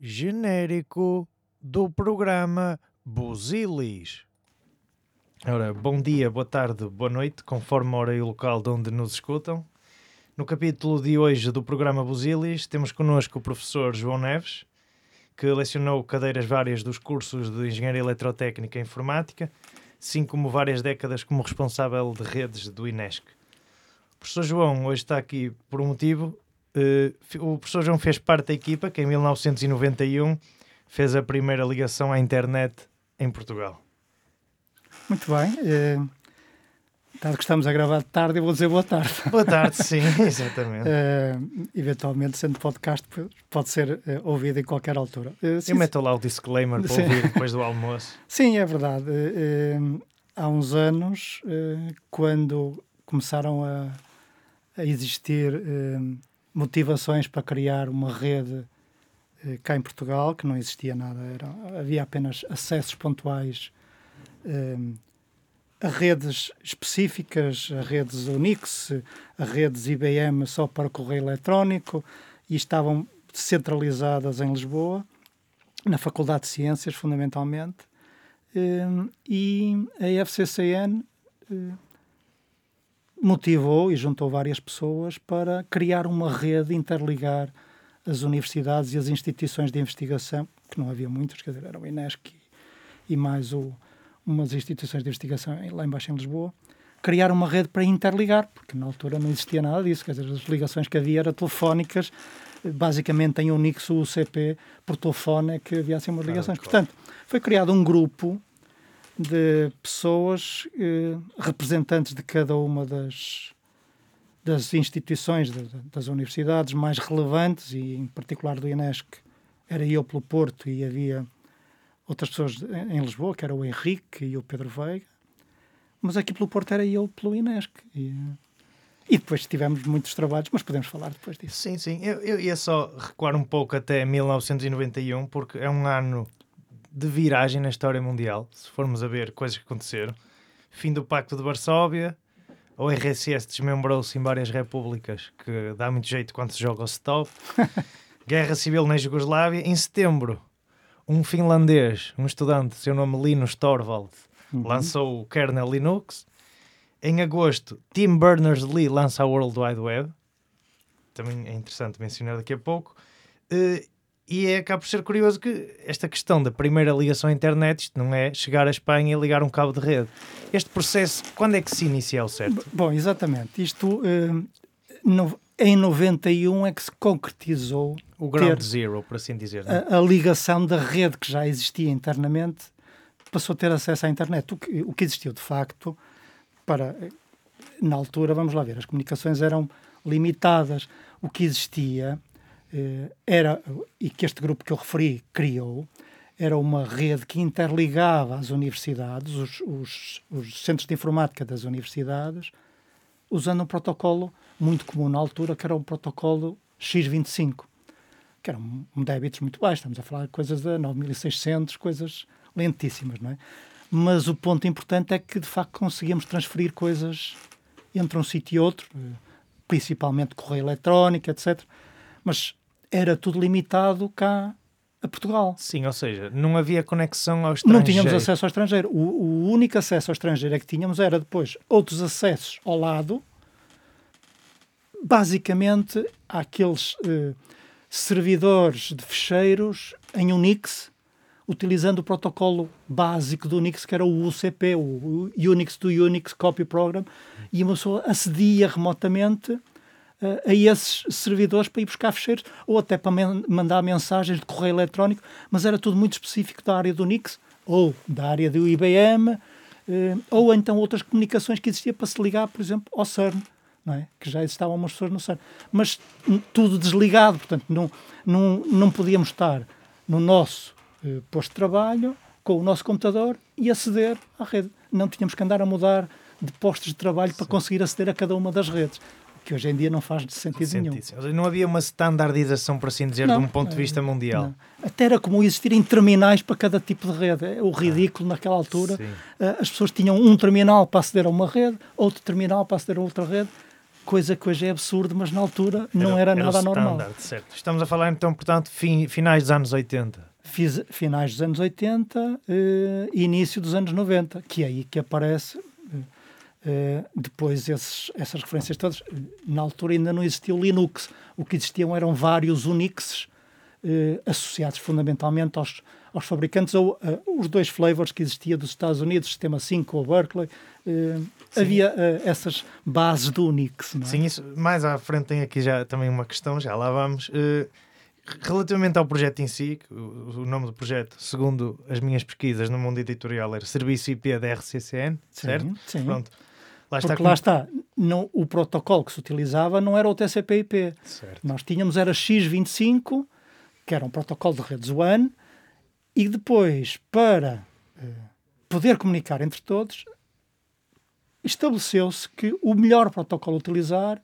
genérico do programa Buzilis. Ora, bom dia, boa tarde, boa noite, conforme a hora e o local de onde nos escutam. No capítulo de hoje do programa Buzilis, temos connosco o professor João Neves, que lecionou cadeiras várias dos cursos de Engenharia Eletrotécnica e Informática, assim como várias décadas como responsável de redes do INESC. O professor João hoje está aqui por um motivo o professor João fez parte da equipa que em 1991 fez a primeira ligação à internet em Portugal. Muito bem. Uh, dado que estamos a gravar de tarde, eu vou dizer boa tarde. Boa tarde, sim, exatamente. Uh, eventualmente, sendo podcast, pode ser uh, ouvido em qualquer altura. Uh, sim, eu meto lá o disclaimer para ouvir depois do almoço. Sim, é verdade. há uns anos, quando começaram a, a existir motivações para criar uma rede eh, cá em Portugal, que não existia nada, era, havia apenas acessos pontuais eh, a redes específicas, a redes Unix, a redes IBM só para correio eletrónico, e estavam centralizadas em Lisboa, na Faculdade de Ciências, fundamentalmente, eh, e a FCCN eh, motivou e juntou várias pessoas para criar uma rede, interligar as universidades e as instituições de investigação, que não havia muitas, quer dizer, era o INESC e, e mais o, umas instituições de investigação lá embaixo em Lisboa, criar uma rede para interligar, porque na altura não existia nada disso, quer dizer, as ligações que havia eram telefónicas, basicamente em Unix, o UCP, por telefone é que havia assim umas ligações. Claro, claro. Portanto, foi criado um grupo de pessoas, eh, representantes de cada uma das, das instituições, de, das universidades mais relevantes, e em particular do INESC, era eu pelo Porto e havia outras pessoas em Lisboa, que era o Henrique e o Pedro Veiga, mas aqui pelo Porto era eu pelo INESC. E, e depois tivemos muitos trabalhos, mas podemos falar depois disso. Sim, sim. Eu, eu ia só recuar um pouco até 1991, porque é um ano de viragem na história mundial, se formos a ver coisas que aconteceram. Fim do Pacto de Varsóvia, o RSS desmembrou-se em várias repúblicas, que dá muito jeito quando se joga o stop. Guerra Civil na Jugoslávia. Em setembro, um finlandês, um estudante, seu nome Linus Torvald, uhum. lançou o kernel Linux. Em agosto, Tim Berners-Lee lança a World Wide Web. Também é interessante mencionar daqui a pouco. E é, acaba por ser curioso que esta questão da primeira ligação à internet, isto não é chegar à Espanha e ligar um cabo de rede. Este processo, quando é que se inicia ao certo? Bom, exatamente. Isto uh, no, em 91 é que se concretizou o ground zero, por assim dizer. É? A, a, ligação da rede que já existia internamente passou a ter acesso à internet. O que, o que existiu de facto para na altura, vamos lá ver, as comunicações eram limitadas. O que existia eh, era, e que este grupo que eu referi criou, era uma rede que interligava as universidades, os, os, os, centros de informática das universidades, usando um protocolo muito comum na altura, que era um protocolo X25, que eram um débitos muito baixos, estamos a falar de coisas de 9600, coisas lentíssimas, não é? Mas o ponto importante é que, de facto, conseguíamos transferir coisas entre um sítio e outro, eh, principalmente correio eletrónico, etc. Mas era tudo limitado cá a Portugal. Sim, ou seja, não havia conexão ao estrangeiro. Não tínhamos acesso ao estrangeiro. O, o único acesso ao estrangeiro é que tínhamos era depois outros acessos ao lado, basicamente àqueles eh, servidores de fecheiros em Unix, utilizando o protocolo básico do Unix, que era o UCP, o Unix to Unix Copy Program, e uma pessoa acedia remotamente a esses servidores para ir buscar fecheiros ou até para mandar mensagens de correio eletrónico, mas era tudo muito específico da área do Unix ou da área do IBM eh, ou então outras comunicações que existia para se ligar, por exemplo, ao CERN, não é? que já estavam umas pessoas no CERN. Mas tudo desligado, portanto, não, não, não podíamos estar no nosso eh, posto de trabalho com o nosso computador e aceder à rede. Não tínhamos que andar a mudar de postos de trabalho Sim. para conseguir aceder a cada uma das redes que hoje em dia não faz sentido nenhum. Não havia uma standardização, por assim dizer, não, de um ponto de vista mundial. Não. Até era como existirem terminais para cada tipo de rede. É o ridículo ah, naquela altura. Uh, as pessoas tinham um terminal para aceder a uma rede, outro terminal para aceder a outra rede. coisa que hoje é absurdo, mas na altura não era, era nada normal. Certo. Estamos a falar então, portanto, fim, finais dos anos 80. Fiz, finais dos anos 80 eh, início dos anos 90, que é aí que aparece eh, depois esses, essas referências todas. Na altura ainda não existia o Linux, o que existiam eram vários Unixes eh, associados fundamentalmente aos, aos fabricantes, ou uh, os dois flavors que existia dos Estados Unidos, Sistema 5 ou Berkeley, uh, havia uh, essas bases do Unix. É? Sim, isso, mais à frente tem aqui já também uma questão, já lá vamos. relativamente ao projeto em si, o, nome do projeto, segundo as minhas pesquisas no mundo editorial, era Serviço IP da RCCN, certo? Sim. Pronto. Lá está Porque lá está, não, o protocolo que se utilizava não era o TCP/IP. Nós tínhamos era X25, que era um protocolo de redes WAN, e depois, para uh, poder comunicar entre todos, estabeleceu-se que o melhor protocolo a utilizar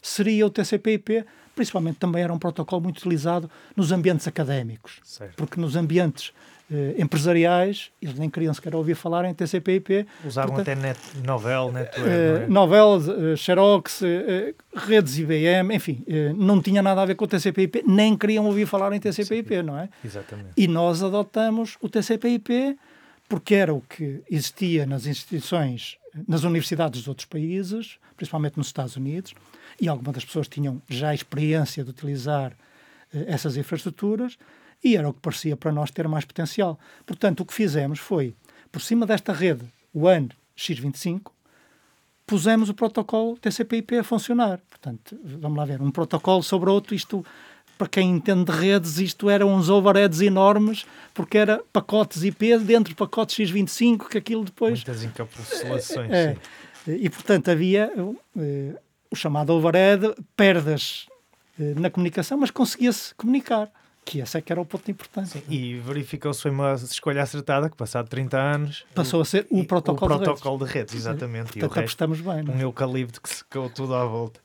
seria o TCP/IP, principalmente também era um protocolo muito utilizado nos ambientes académicos, certo. porque nos ambientes eh, empresariais eles nem queriam sequer ouvir falar em TCP/IP. Usavam portanto, até net, Novel, Netware, eh, é? Novel, eh, Xerox, eh, redes IBM, enfim, eh, não tinha nada a ver com o TCP/IP, nem queriam ouvir falar em TCP/IP, não é? Exatamente. E nós adotamos o TCP/IP porque era o que existia nas instituições, nas universidades dos outros países, principalmente nos Estados Unidos, e algumas das pessoas tinham já experiência de utilizar eh, essas infraestruturas e era o que parecia para nós ter mais potencial. Portanto, o que fizemos foi, por cima desta rede WAN X25, pusemos o protocolo TCP/IP a funcionar. Portanto, vamos lá ver, um protocolo sobre outro, isto para quem entende de redes, isto eram uns overheads enormes, porque era pacotes IP dentro de pacotes X25, que aquilo depois... Muitas encapsulações, é, E, portanto, havia uh, o chamado overhead, perdas uh, na comunicação, mas conseguia-se comunicar que esse é que era o ponto de importância. Sim, e verificou-se foi uma escolha acertada, que passado 30 anos... Passou a ser o protocolo, o protocolo de, redes. de redes. exatamente. Portanto, e apostamos bem. Não? É? Um eucalipto que secou tudo à volta.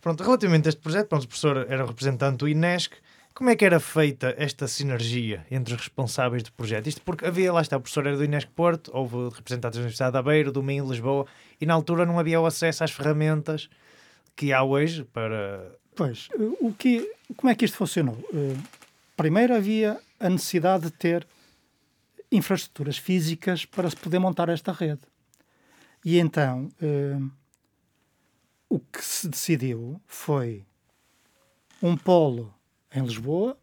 Pronto, relativamente a este projeto, pronto, o professor era representante do INESC, como é que era feita esta sinergia entre os responsáveis do projeto? Isto porque havia, lá está, o professor era do Inesc Porto, houve representantes da Universidade de Aveiro, do Minho, Lisboa, e na altura não havia o acesso às ferramentas que há hoje para... Pois, o que, como é que isto funcionou? Primeiro havia a necessidade de ter infraestruturas físicas para se poder montar esta rede. E então eh, o que se decidiu foi um polo em Lisboa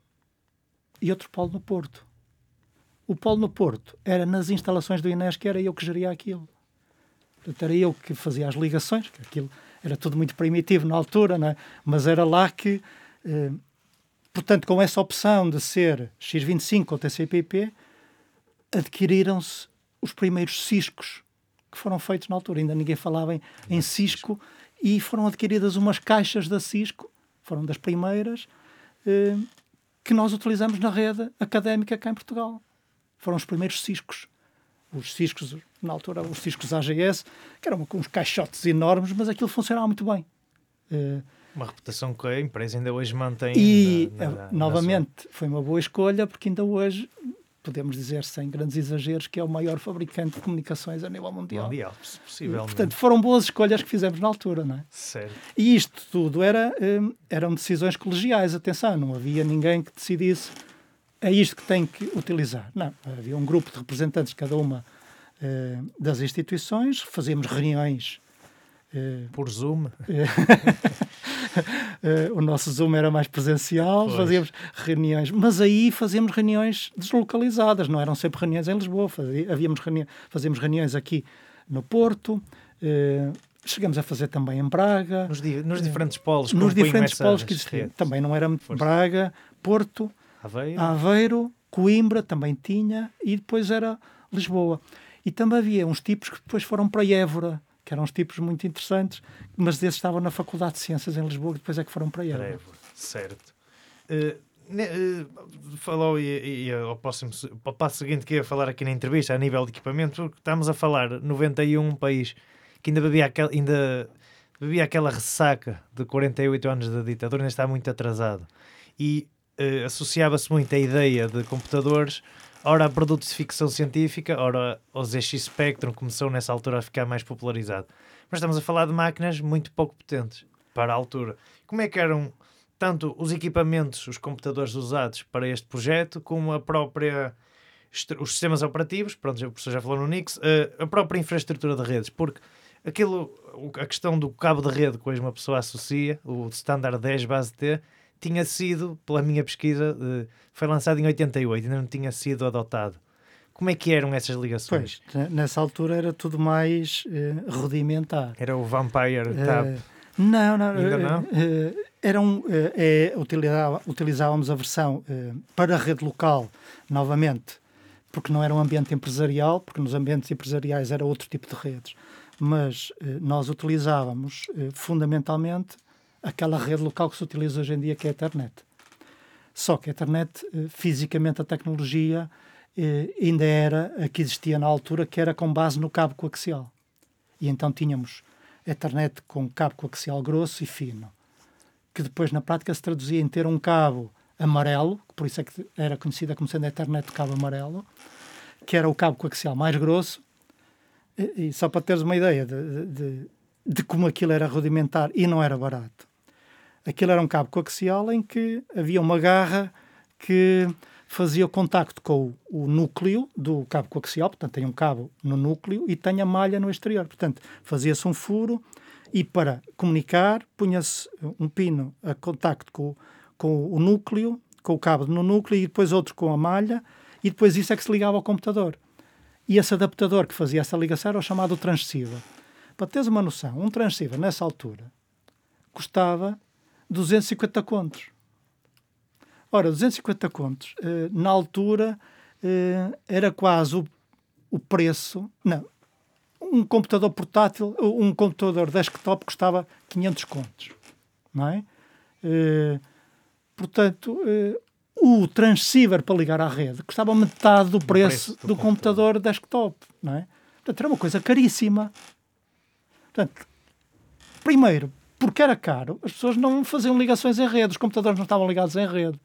e outro polo no Porto. O polo no Porto era nas instalações do Inés que era eu que geria aquilo. Portanto, era eu que fazia as ligações, que aquilo era tudo muito primitivo na altura, não é? mas era lá que eh, Portanto, com essa opção de ser X25 ou TCP/IP, adquiriram-se os primeiros ciscos que foram feitos na altura. Ainda ninguém falava em, em Cisco e foram adquiridas umas caixas da Cisco, foram das primeiras, eh, que nós utilizamos na rede académica cá em Portugal. Foram os primeiros Ciscos. Os Ciscos, na altura, os Ciscos AGS, que eram uns caixotes enormes, mas aquilo funcionava muito bem. Eh, uma reputação que a empresa ainda hoje mantém. E, na, na, novamente, na foi uma boa escolha, porque ainda hoje podemos dizer sem grandes exageros que é o maior fabricante de comunicações a nível mundial. Mundial, possível. Portanto, foram boas escolhas que fizemos na altura, não é? Certo. E isto tudo era, hum, eram decisões colegiais, atenção, não havia ninguém que decidisse é isto que tem que utilizar. Não, havia um grupo de representantes de cada uma uh, das instituições, fazíamos reuniões Por Zoom? Uh, o nosso Zoom era mais presencial, pois. fazíamos reuniões, mas aí fazíamos reuniões deslocalizadas, não eram sempre reuniões em Lisboa, reuni fazíamos reuniões aqui no Porto, chegamos a fazer também em Braga. Nos, di nos diferentes polos. Nos diferentes polos que existiam. Também não era Força. Braga, Porto, Aveiro. Aveiro, Coimbra também tinha, e depois era Lisboa. E também havia uns tipos que depois foram para Évora, que eram uns tipos muito interessantes, mas esses estavam na Faculdade de Ciências em Lisboa e depois é que foram para Évora. Certo. Uh, uh, falou e, e, ao próximo, passo seguinte que ia falar aqui na entrevista a nível de equipamento, porque estamos a falar 91 um país que ainda bebia, aquel, ainda bebia aquela ressaca de 48 anos da ditadura, ainda está muito atrasado. E uh, associava-se muito a ideia de computadores ora a produtos de ficção científica, ora o ZX Spectrum começou nessa altura a ficar mais popularizado. mas estamos a falar de máquinas muito pouco potentes para a altura. Como é que eram tanto os equipamentos, os computadores usados para este projeto, como a própria os sistemas operativos, pronto, o professor já falou no Unix, eh, a própria infraestrutura de redes, porque aquilo, a questão do cabo de rede que hoje uma pessoa associa, o standard 10 base T, tinha sido, pela minha pesquisa, foi lançado em 88, ainda não tinha sido adotado. Como é que eram essas ligações? Pois, nessa altura era tudo mais uh, rudimentar. Era o Vampire? Uh, não, não. Ainda não? Uh, eram, é, utilizava, utilizávamos a versão para a rede local, novamente, porque não era um ambiente empresarial, porque nos ambientes empresariais era outro tipo de redes. Mas nós utilizávamos fundamentalmente aquela rede local que se utiliza hoje em dia, que é a internet. Só que a internet, fisicamente, a tecnologia eh, ainda era a que existia na altura, que era com base no cabo coaxial. E então tínhamos a internet com cabo coaxial grosso e fino, que depois na prática se traduzia em ter um cabo amarelo, por isso é que era conhecida como sendo a internet de cabo amarelo, que era o cabo coaxial mais grosso, e, e só para teres uma ideia de, de, de como aquilo era rudimentar e não era barato. Aquilo era um cabo coaxial em que havia uma garra que fazia contacto com o, o, núcleo do cabo coaxial, portanto tem um cabo no núcleo e tem a malha no exterior. Portanto, fazia-se um furo e para comunicar punha-se um pino a contacto com, com o núcleo, com o cabo no núcleo e depois outro com a malha e depois isso é que se ligava ao computador. E esse adaptador que fazia essa ligação era o chamado transceiver. Para teres uma noção, um transceiver nessa altura custava 250 contos. Ora, 250 contos, uh, na altura, uh, era quase o, o preço. Não, um computador portátil, um computador desktop custava 500 contos, não é? Uh, portanto, o transceiver para ligar à rede custava metade do preço, preço do, do computador. computador desktop, não é? Portanto, era uma coisa caríssima. Portanto, primeiro, porque era caro, as pessoas não faziam ligações em rede, os computadores não estavam ligados em rede.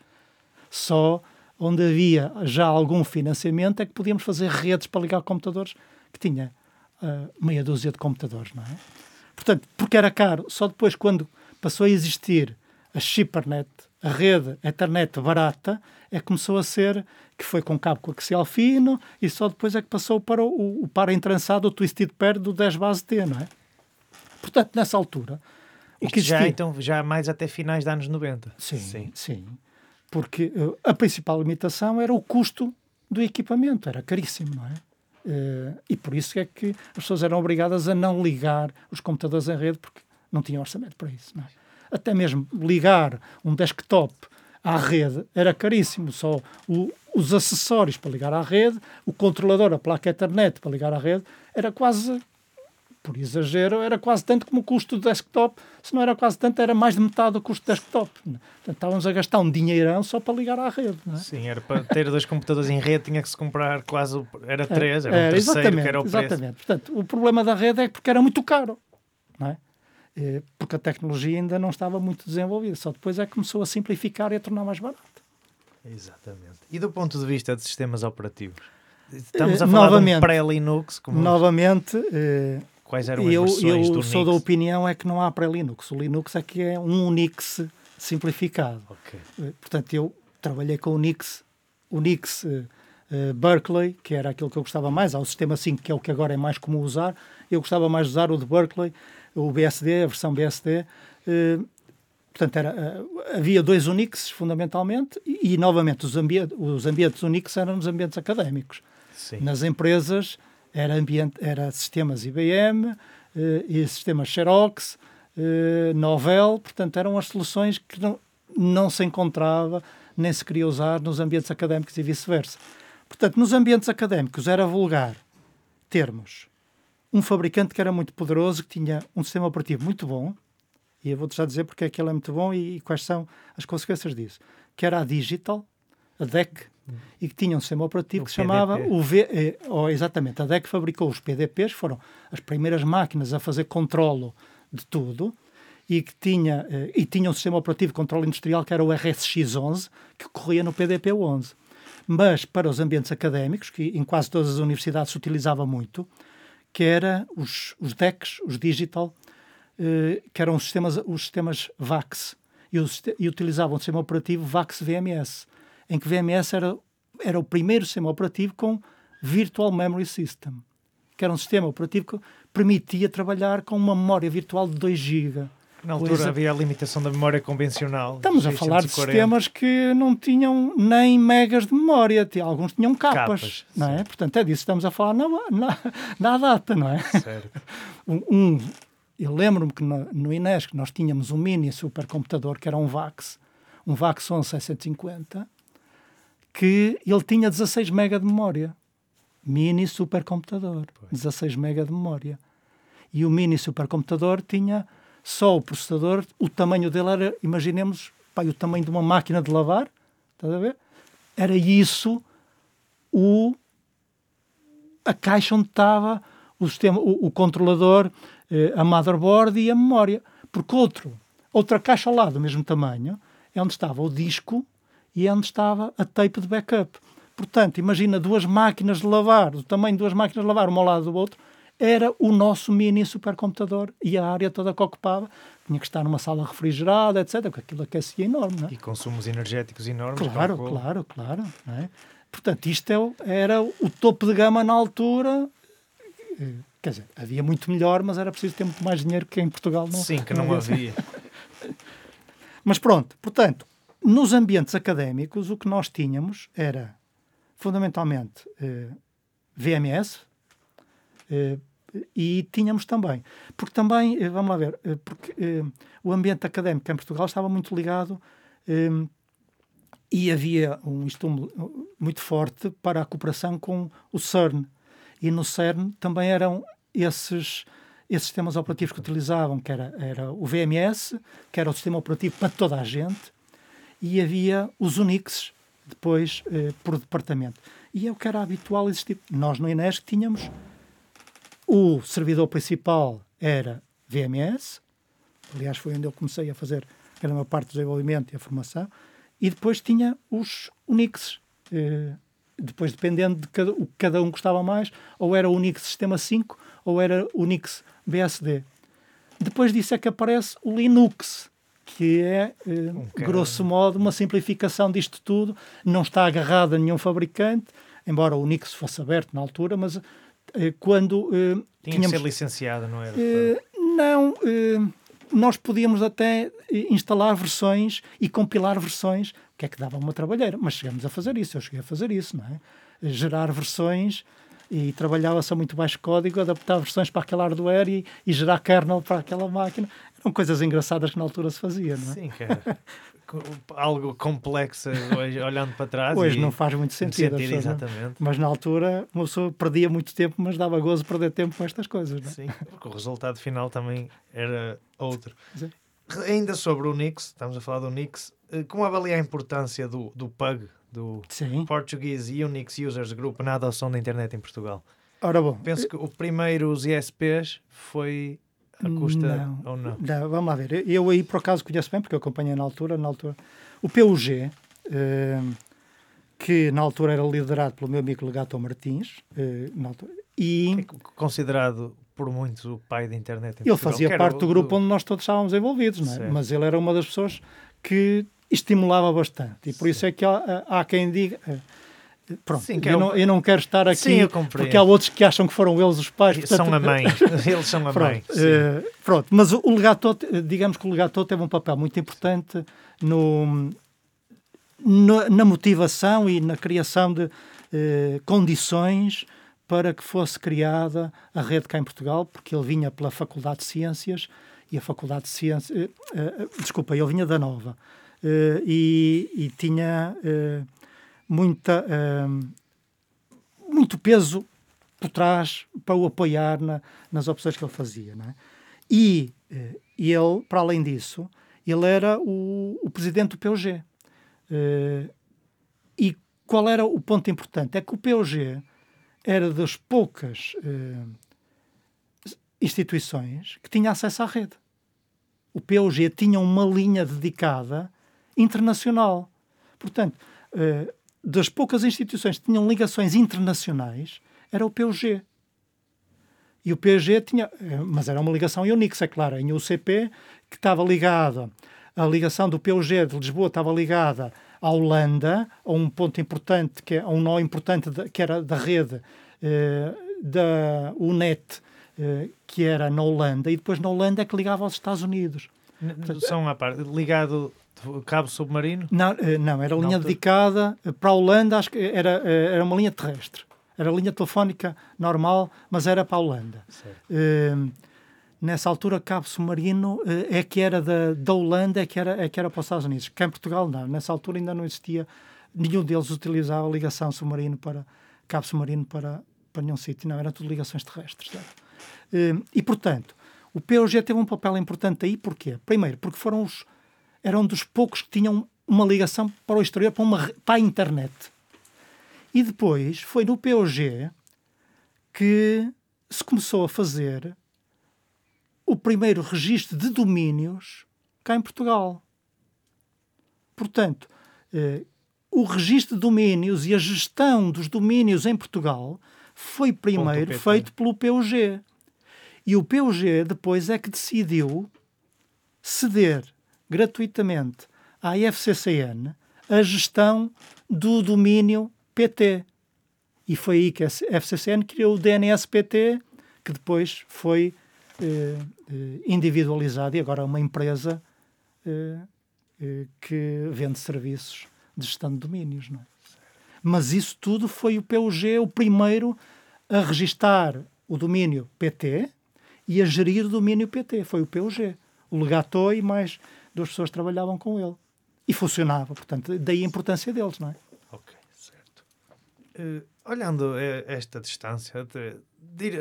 Só onde havia já algum financiamento é que podíamos fazer redes para ligar computadores que tinha uh, meia dúzia de computadores, não é? Portanto, porque era caro, só depois quando passou a existir a Chipernet, a rede, a internet barata, é que começou a ser, que foi com cabo coaxial fino, e só depois é que passou para o, o para entrançado, o twisted pair do 10 base T, não é? Portanto, nessa altura... O que já, então, já mais até finais dos anos 90. Sim, sim. sim porque uh, a principal limitação era o custo do equipamento, era caríssimo, não é? Uh, e por isso é que as pessoas eram obrigadas a não ligar os computadores em rede porque não tinham orçamento para isso. É? Até mesmo ligar um desktop à rede era caríssimo. Só o, os acessórios para ligar à rede, o controlador, a placa Ethernet para ligar à rede, era quase por exagero, era quase tanto como o custo do desktop. Se não era quase tanto, era mais de metade do custo do desktop. Portanto, estávamos a gastar um dinheirão só para ligar à rede. É? Sim, era para ter dois computadores em rede, tinha que se comprar quase. Era três, era, era um terceiro que era o preço. Exatamente. Portanto, o problema da rede é porque era muito caro. Não é? é? Porque a tecnologia ainda não estava muito desenvolvida. Só depois é que começou a simplificar e a tornar mais barato. Exatamente. E do ponto de vista de sistemas operativos? Estamos a falar novamente, de um pré-Linux. Novamente, eh, Quais eram as eu, versões eu do sou da opinião é que não há pré-Linux. O Linux é que é um Unix simplificado. Okay. Eh, portanto, eu trabalhei com o Unix, Unix uh, uh, Berkeley, que era aquilo que eu gostava mais. Há o sistema 5, que é o que agora é mais comum usar. Eu gostava mais de usar o de Berkeley, o BSD, a versão BSD. Uh, portanto, era, havia dois Unix, fundamentalmente, e, e novamente, os, ambi os ambientes Unix eram nos ambientes académicos. Sim. Nas empresas era, ambiente, era sistemas IBM eh, e sistemas Xerox, eh, Novell, portanto eram as soluções que não, não se encontrava nem se queria usar nos ambientes académicos e vice-versa. Portanto, nos ambientes académicos era vulgar termos um fabricante que era muito poderoso, que tinha um sistema operativo muito bom, e eu vou-te já dizer porque é que ele é muito bom e, e, quais são as consequências disso, que era a Digital, a DEC, e que tinha um sistema operativo o que se chamava o V. Oh, exatamente, a DEC fabricou os PDPs, foram as primeiras máquinas a fazer controlo de tudo e que tinha, eh, e tinha um sistema operativo de controle industrial que era o RSX-11, que corria no PDP-11. Mas para os ambientes académicos, que em quase todas as universidades se utilizava muito, que era os, os DECs, os digital, eh, que eram os sistemas, os sistemas VAX, e, os, e utilizavam o sistema operativo VAX VMS, em que VMS era, era o primeiro sistema operativo com Virtual Memory System, que era um sistema operativo que permitia trabalhar com uma memória virtual de 2 GB. Na altura havia a limitação da memória convencional. Estamos a falar de sistemas que não tinham nem megas de memória, alguns tinham capas, capas não é? Portanto, é disso que estamos a falar na, na, na data, não é? Certo. um, eu lembro-me que no, no Inesc nós tínhamos um mini supercomputador que era um VAX, um VAX 11650, que ele tinha 16 mega de memória. Mini supercomputador, pois. 16 mega de memória. E o mini supercomputador tinha só o processador, o tamanho dele era, imaginemos, pá, o tamanho de uma máquina de lavar, estás a ver? Era isso o, a caixa onde estava o sistema, o, o controlador, eh, a motherboard e a memória. Porque outro, outra caixa ao lado, do mesmo tamanho, é onde estava o disco e é onde estava a tape de backup. Portanto, imagina duas máquinas de lavar, do tamanho de duas máquinas de lavar, uma ao lado do outro, era o nosso mini supercomputador e a área toda que ocupava tinha que estar numa sala refrigerada, etc., porque aquilo aquecia enorme. É? E consumos energéticos enormes. Claro, calculo. claro, claro. É? Portanto, isto é, era o topo de gama na altura. Eh, quer dizer, havia muito melhor, mas era preciso ter muito mais dinheiro que em Portugal não Sim, que não, não havia. mas pronto, portanto, nos ambientes académicos, o que nós tínhamos era, fundamentalmente, eh, VMS, eh, e tínhamos também. Porque também, eh, vamos lá ver, eh, porque eh, o ambiente académico em Portugal estava muito ligado e havia um estímulo muito forte para a cooperação com o CERN. E no CERN também eram esses, esses sistemas operativos que utilizavam, que era, era o VMS, que era o sistema operativo para toda a gente, e havia os Unix, depois por departamento. E é o que era habitual existir. Nós no INESC tínhamos o servidor principal era VMS, aliás, foi onde eu comecei a fazer a grande parte do desenvolvimento e a formação, e depois tinha os Unix. Eh, depois, dependendo de cada, o que cada um gostava mais, ou era o Unix Sistema 5 ou era o Unix BSD. Depois disso é que aparece o Linux, que é, eh, um grosso modo, uma simplificação disto tudo. Não está agarrado a nenhum fabricante, embora o Unix fosse aberto na altura, mas eh, quando eh, Tinha tínhamos... que ser licenciado, não era? Eh, não, nós podíamos até instalar versões e compilar versões, que é que dava uma trabalheira, mas chegamos a fazer isso, eu cheguei a fazer isso, não é? Gerar versões e trabalhava-se a muito baixo código, adaptar versões para aquele hardware e, e gerar kernel para aquela máquina. Eram coisas engraçadas que na altura se fazia, não é? Sim, cara algo complexo hoje, olhando para trás. Hoje não faz muito sentido. sentido exatamente. Mas na altura uma pessoa perdia muito tempo, mas dava gozo perder tempo com estas coisas. Não? É? Sim, porque o resultado final também era outro. Sim. Ainda sobre o Nix, estamos a falar do Nix, eh, como avalia a importância do, do PUG, do Sim. Portuguese Unix Users Group, na adoção da internet em Portugal? Ora bom. Penso que o primeiro os ISPs foi a custa não, ou não? não? Vamos lá ver. Eu aí, por acaso, conheço bem, porque eu acompanhei na altura. Na altura o PUG, eh, que na altura era liderado pelo meu amigo Legato Martins, eh, na altura, e... É considerado por muitos o pai da internet Ele Portugal, fazia parte do grupo do... onde nós todos estávamos envolvidos, não é? mas ele era uma das pessoas que estimulava bastante. E por isso é que há, há quem diga Pronto, Sim, eu, é não, eu, não, quero estar aqui Sim, porque há outros que acham que foram eles os pais. Portanto... São a mãe, eles são a pronto, mãe. Uh, pronto, mas o, legato, digamos que o legato teve um papel muito importante no, no, na motivação e na criação de uh, condições para que fosse criada a rede cá em Portugal, porque ele vinha pela Faculdade de Ciências e a Faculdade de Ciências, uh, desculpa, ele vinha da Nova e, e, tinha muita, uh, muito peso por trás para o apoiar na, nas opções que ele fazia. É? E ele, para além disso, ele era o, o presidente do eh, e qual era o ponto importante? É que o PUG era das poucas instituições que tinha acesso à rede. O PUG tinha uma linha dedicada internacional. Portanto, uh, das poucas instituições que tinham ligações internacionais era o PUG. E o PG tinha, eh, mas era uma ligação Unix, é claro, em UCP, que estava ligada, a ligação do PUG de Lisboa estava ligada à Holanda, a um ponto importante, que é, a um nó importante de, que era da rede eh, da UNET, eh, que era na Holanda, e depois na Holanda é que ligava aos Estados Unidos. São à parte, ligado cabo submarino? Não, eh, não era linha dedicada para a Holanda, acho que era, eh, era uma linha terrestre. Era linha telefónica normal, mas era para a Holanda. Uh, nessa altura, cabo submarino uh, é que era da, da Holanda, é que era, é que era para os Estados Unidos. Cá em Portugal, não. Nessa altura ainda não existia, nenhum deles utilizava ligação submarino para cabo submarino para, para nenhum sítio. Não, eram tudo ligações terrestres. Uh, e, portanto, o POG teve um papel importante aí, porquê? Primeiro, porque foram os, eram dos poucos que tinham uma ligação para o exterior, para, uma, para a internet. E depois foi no POG que se começou a fazer o primeiro registro de domínios cá em Portugal. Portanto, eh, o registro de domínios e a gestão dos domínios em Portugal foi primeiro feito pelo POG. E o POG depois é que decidiu ceder gratuitamente à FCCN a gestão do domínio PT. E foi aí que a FCCN criou o DNS-PT, que depois foi eh, eh, individualizado e agora é uma empresa eh, eh, que vende serviços de gestão de domínios. Não é? Mas isso tudo foi o PUG o primeiro a registar o domínio PT e a gerir o domínio PT. Foi o PUG. O Legato e mais duas pessoas trabalhavam com ele. E funcionava, portanto, daí a importância deles, não é? Ok, certo. Uh, olhando esta distância,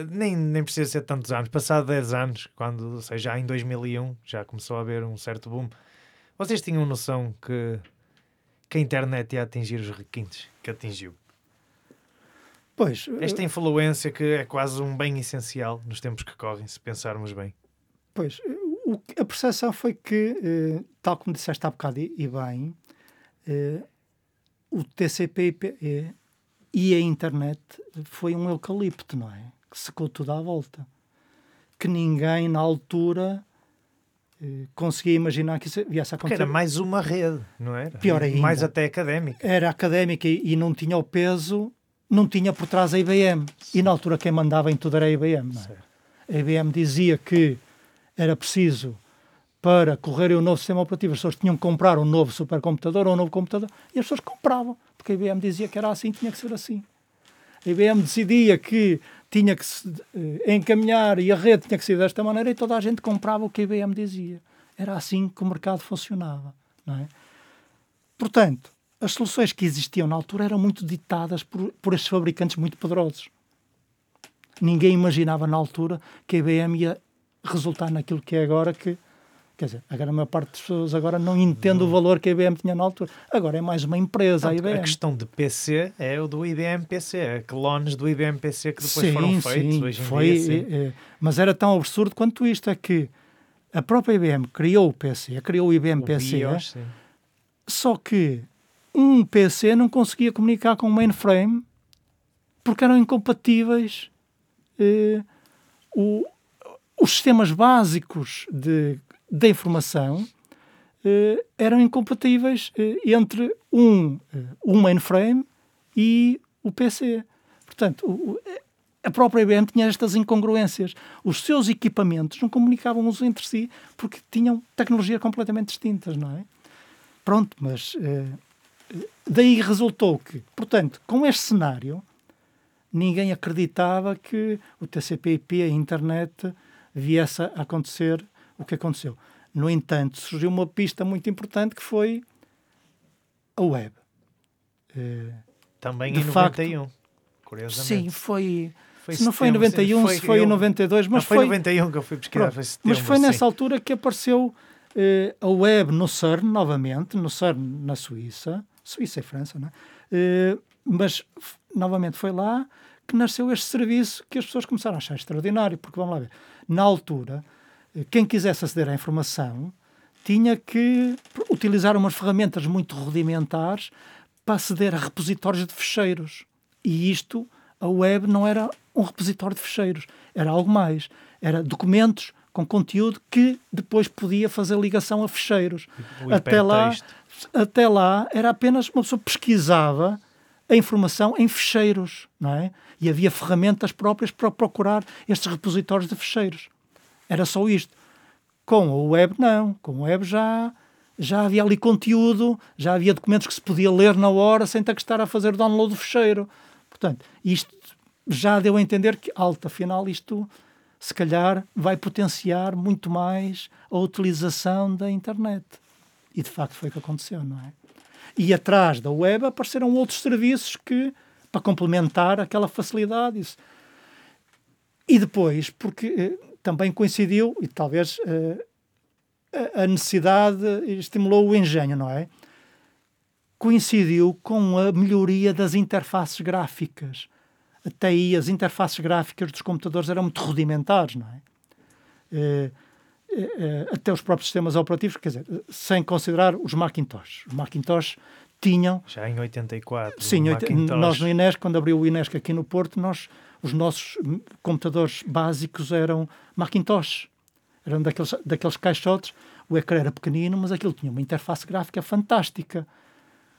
nem, nem precisa ser tantos anos, passado 10 anos, quando, ou seja, já em 2001 já começou a haver um certo boom, vocês tinham noção que, que a internet ia atingir os requintes que atingiu? Pois. Esta influência que é quase um bem essencial nos tempos que correm, se pensarmos bem. Pois, o, a percepção foi que, eh, tal como disseste há bocado e, e bem, eh, o TCP/IP e a internet foi um eucalipto, não é? Que secou tudo à volta. Que ninguém na altura eh, conseguia imaginar que isso viesse a acontecer. Porque era mais uma rede, não era? Pior ainda. Mais até académica. Era académica e, e não tinha o peso, não tinha por trás a IBM. E na altura quem mandava em tudo era a IBM, é? A IBM dizia que era preciso para correr o novo sistema operativo, as pessoas tinham que comprar um novo supercomputador ou um novo computador e as pessoas compravam, porque a IBM dizia que era assim, tinha que ser assim. A IBM decidia que tinha que se eh, encaminhar e a rede tinha que ser desta maneira e toda a gente comprava o que a IBM dizia. Era assim que o mercado funcionava. Não é? Portanto, as soluções que existiam na altura eram muito ditadas por, por estes fabricantes muito poderosos. Ninguém imaginava na altura que a IBM ia resultar naquilo que é agora que Quer dizer, agora a maior parte das pessoas agora não entende o valor que a IBM tinha na altura. Agora é mais uma empresa, a IBM. A questão de PC é o do IBM PC, é clones do IBM PC que depois sim, foram feitos sim, hoje em foi, dia. Sim. É, mas era tão absurdo quanto isto, é que a própria IBM criou o PC, criou o IBM o PC, BIOS, só que um PC não conseguia comunicar com o mainframe porque eram incompatíveis eh, o, os sistemas básicos de, de informação eh, eram incompatíveis eh, entre um, eh, um mainframe e o PC. Portanto, o, a própria IBM tinha estas incongruências. Os seus equipamentos não comunicavam uns entre si porque tinham tecnologias completamente distintas, não é? Pronto, mas daí resultou que, portanto, com este cenário, ninguém acreditava que o TCP/IP, a internet, viesse a acontecer o que aconteceu. No entanto, surgiu uma pista muito importante que foi a web. Uh, Também em facto, 91, curiosamente. Sim, foi... foi se não foi em 91, foi, se foi eu, em 92, mas não, foi... foi em 91 que eu fui pesquisar. Foi setembro, mas foi sim. nessa altura que apareceu uh, a web no CERN, novamente, no CERN na Suíça. Suíça e França, não é? Uh, mas, novamente, foi lá que nasceu este serviço que as pessoas começaram a achar extraordinário, porque vamos lá ver, na altura, quem quisesse aceder à informação tinha que utilizar umas ferramentas muito rudimentares para aceder a repositórios de fecheiros. E isto a web não era um repositório de fecheiros, era algo mais. Era documentos com conteúdo que depois podia fazer ligação a fecheiros. Até lá, até lá era apenas uma pessoa pesquisava a informação em fecheiros, não é? E havia ferramentas próprias para procurar estes repositórios de fecheiros. Era só isto. Com a web, não. Com a web já, já havia ali conteúdo, já havia documentos que se podia ler na hora sem ter que estar a fazer download do fecheiro. Portanto, isto já deu a entender que, alto, afinal, isto se calhar vai potenciar muito mais a utilização da internet. E de facto foi o que aconteceu, não é? E atrás da web apareceram outros serviços que, para complementar aquela facilidade. Isso. E depois, porque eh, também coincidiu, e talvez eh, a necessidade estimulou o engenho, não é? Coincidiu com a melhoria das interfaces gráficas até aí as interfaces gráficas dos computadores eram muito rudimentares, não é? Eh, até os próprios sistemas operativos, quer dizer, sem considerar os Macintosh. Os Macintosh tinham... Já em 84. Sim, nós no Inesc, quando abriu o Inesc aqui no Porto, nós, os nossos computadores básicos eram Macintosh. Eram daqueles, daqueles caixotes. O ecrã era pequenino, mas aquilo tinha uma interface gráfica fantástica.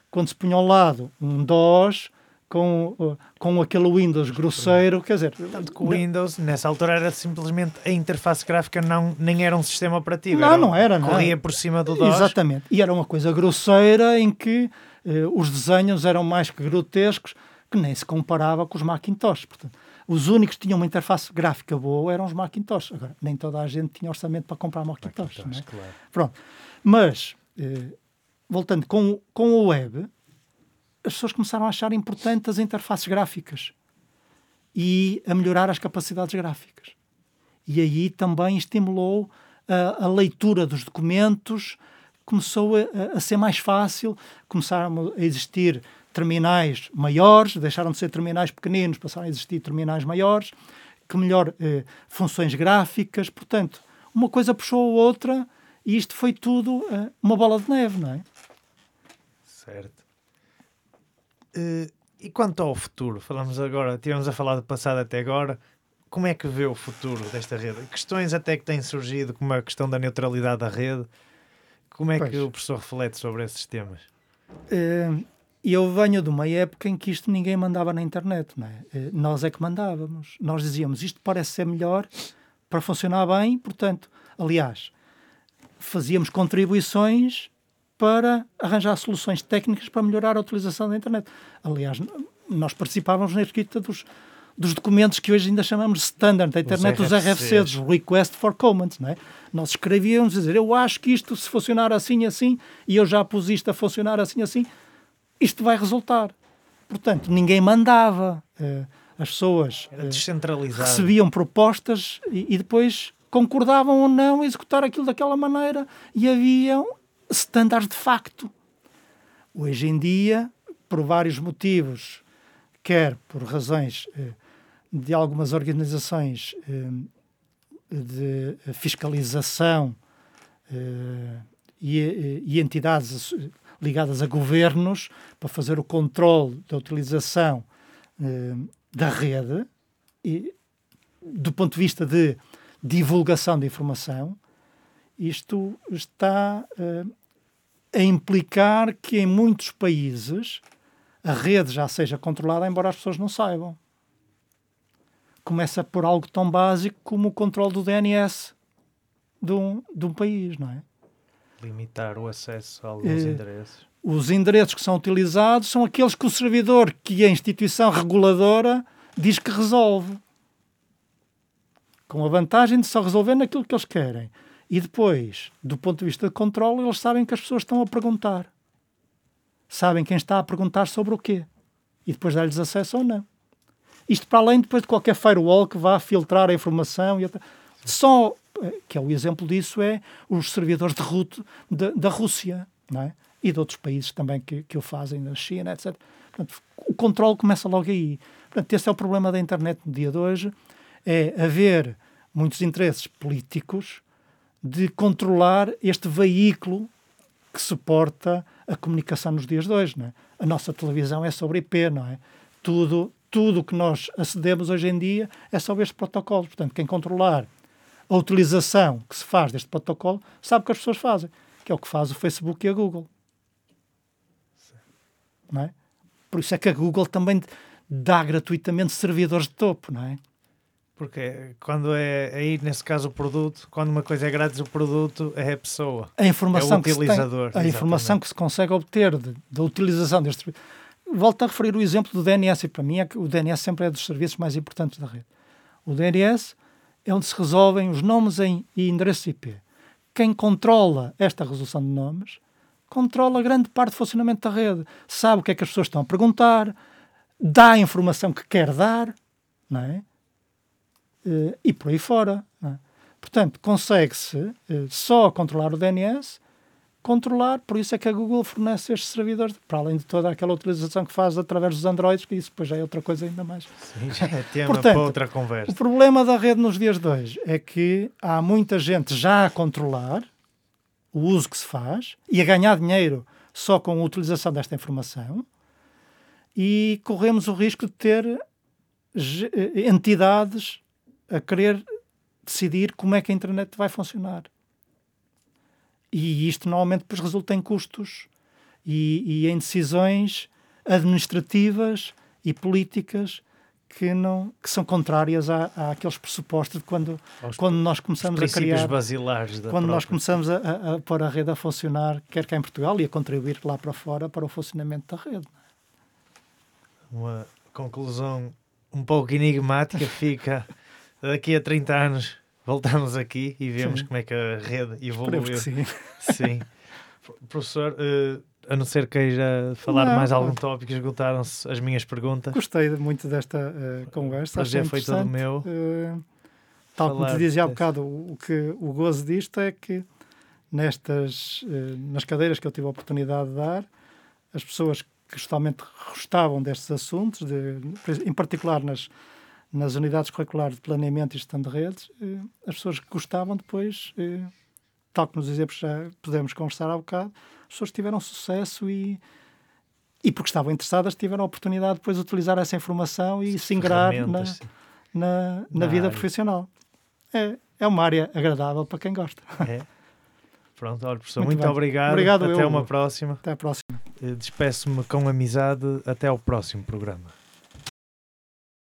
Quando se punha ao lado um DOS com, com aquele Windows grosseiro, quer dizer... Tanto que o Windows, nessa altura, era simplesmente a interface gráfica, não, nem era um sistema operativo. Não, era, não era. Não corria por cima do DOS. Exatamente. E era uma coisa grosseira em que eh, os desenhos eram mais que grotescos, que nem se comparava com os Macintosh. Portanto, os únicos que tinham uma interface gráfica boa eram os Macintosh. Agora, nem toda a gente tinha orçamento para comprar Macintosh. Macintosh é? claro. Pronto. Mas, eh, voltando com, com o web, as pessoas começaram a achar importantes as interfaces gráficas e a melhorar as capacidades gráficas. E aí também estimulou a, a leitura dos documentos, começou a, a, ser mais fácil, começaram a existir terminais maiores, deixaram de ser terminais pequeninos, passaram a existir terminais maiores, que melhor eh, funções gráficas, portanto, uma coisa puxou a outra e isto foi tudo eh, uma bola de neve, não é? Certo. Uh, e quanto ao futuro, falamos agora, tivemos a falar do passado até agora, como é que vê o futuro desta rede? Questões até que têm surgido, como a questão da neutralidade da rede, como é pois. que o professor reflete sobre esses temas? Uh, eu venho de uma época em que isto ninguém mandava na internet, não é? Uh, nós é que mandávamos. Nós dizíamos isto parece ser melhor para funcionar bem, portanto, aliás, fazíamos contribuições para arranjar soluções técnicas para melhorar a utilização da internet. Aliás, nós participávamos na escrita dos, dos documentos que hoje ainda chamamos de standard da internet, os, RFCs, Request for Comments, não é? Nós escrevíamos dizer, eu acho que isto, se funcionar assim assim, e eu já pus isto a funcionar assim assim, isto vai resultar. Portanto, ninguém mandava. Uh, as pessoas uh, recebiam propostas e, e, depois concordavam ou não executar aquilo daquela maneira e haviam standard de facto. Hoje em dia, por vários motivos, quer por razões eh, de algumas organizações eh, de fiscalização eh, e, entidades ligadas a governos para fazer o controle da utilização da rede e do ponto de vista de divulgação de informação, isto está a implicar que em muitos países a rede já seja controlada, embora as pessoas não saibam. Começa por algo tão básico como o controle do DNS de um, de um país, não é? Limitar o acesso a alguns eh, endereços. Os endereços que são utilizados são aqueles que o servidor, que a instituição reguladora, diz que resolve. Com a vantagem de só resolver naquilo que eles querem. E depois, do ponto de vista de controle, eles sabem que as pessoas estão a perguntar. Sabem quem está a perguntar sobre o quê. E depois dá-lhes acesso ou não. Isto para além depois de qualquer firewall que vá filtrar a informação. E Só, eh, que é o exemplo disso, é os servidores de root de, da Rússia não é? e de outros países também que, que o fazem, da China, etc. Portanto, o controle começa logo aí. Portanto, esse é o problema da internet no dia de hoje, é haver muitos interesses políticos de controlar este veículo que suporta a comunicação nos dias de hoje. Não é? A nossa televisão é sobre IP, não é? Tudo tudo o que nós acedemos hoje em dia é só este protocolo. Portanto, quem controlar a utilização que se faz deste protocolo sabe o que as pessoas fazem, que é o que faz o Facebook e a Google. Não é? Por isso é que a Google também dá gratuitamente servidores de topo, não é? Porque quando é aí, nesse caso, o produto, quando uma coisa é grátis, o produto é a pessoa. A informação, é o utilizador, que, se tem, a informação que se consegue obter da utilização deste. Volto a referir o exemplo do DNS, e para mim é que o DNS sempre é dos serviços mais importantes da rede. O DNS é onde se resolvem os nomes em, e endereços IP. Quem controla esta resolução de nomes controla grande parte do funcionamento da rede. Sabe o que é que as pessoas estão a perguntar, dá a informação que quer dar, não é? Uh, e por aí fora. É? Portanto, consegue-se uh, só controlar o DNS, controlar, por isso é que a Google fornece estes servidores, para além de toda aquela utilização que faz através dos Androids, que isso depois já é outra coisa ainda mais. Sim, já é tema Portanto, para outra conversa. O problema da rede nos dias de hoje é que há muita gente já a controlar o uso que se faz e a ganhar dinheiro só com a utilização desta informação e corremos o risco de ter eh, entidades a querer decidir como é que a internet vai funcionar. E isto normalmente depois resulta em custos e, e em decisões administrativas e políticas que não que são contrárias à, àqueles pressupostos de quando Aos quando nós começamos a criar basilares quando própria. nós começamos a, a, a pôr a rede a funcionar quer cá em Portugal e a contribuir lá para fora para o funcionamento da rede uma conclusão um pouco enigmática fica daqui a 30 anos voltamos aqui e vemos sim. como é que a rede evoluiu. sim. sim. Professor, uh, a não ser queira falar não, mais algum tópico, esgotaram-se as minhas perguntas. Gostei muito desta uh, conversa. Prazer foi todo meu. Uh, tal como te dizia há bocado, o, que, o gozo disto é que nestas, nas cadeiras que eu tive a oportunidade de dar, as pessoas que justamente gostavam destes assuntos, de, em particular nas, nas unidades curriculares de planeamento e gestão de redes, eh, as pessoas que gostavam depois, eh, tal como nos exemplos já podemos conversar há bocado, as pessoas tiveram sucesso e, e porque estavam interessadas, tiveram a oportunidade depois de utilizar essa informação e se ingrar na, na, na, vida área. profissional. É, é uma área agradável para quem gosta. É. Pronto, olha, professor, muito, muito obrigado. obrigado. Até eu, uma próxima. Até a próxima. Eh, despeço-me com amizade. Até ao próximo programa.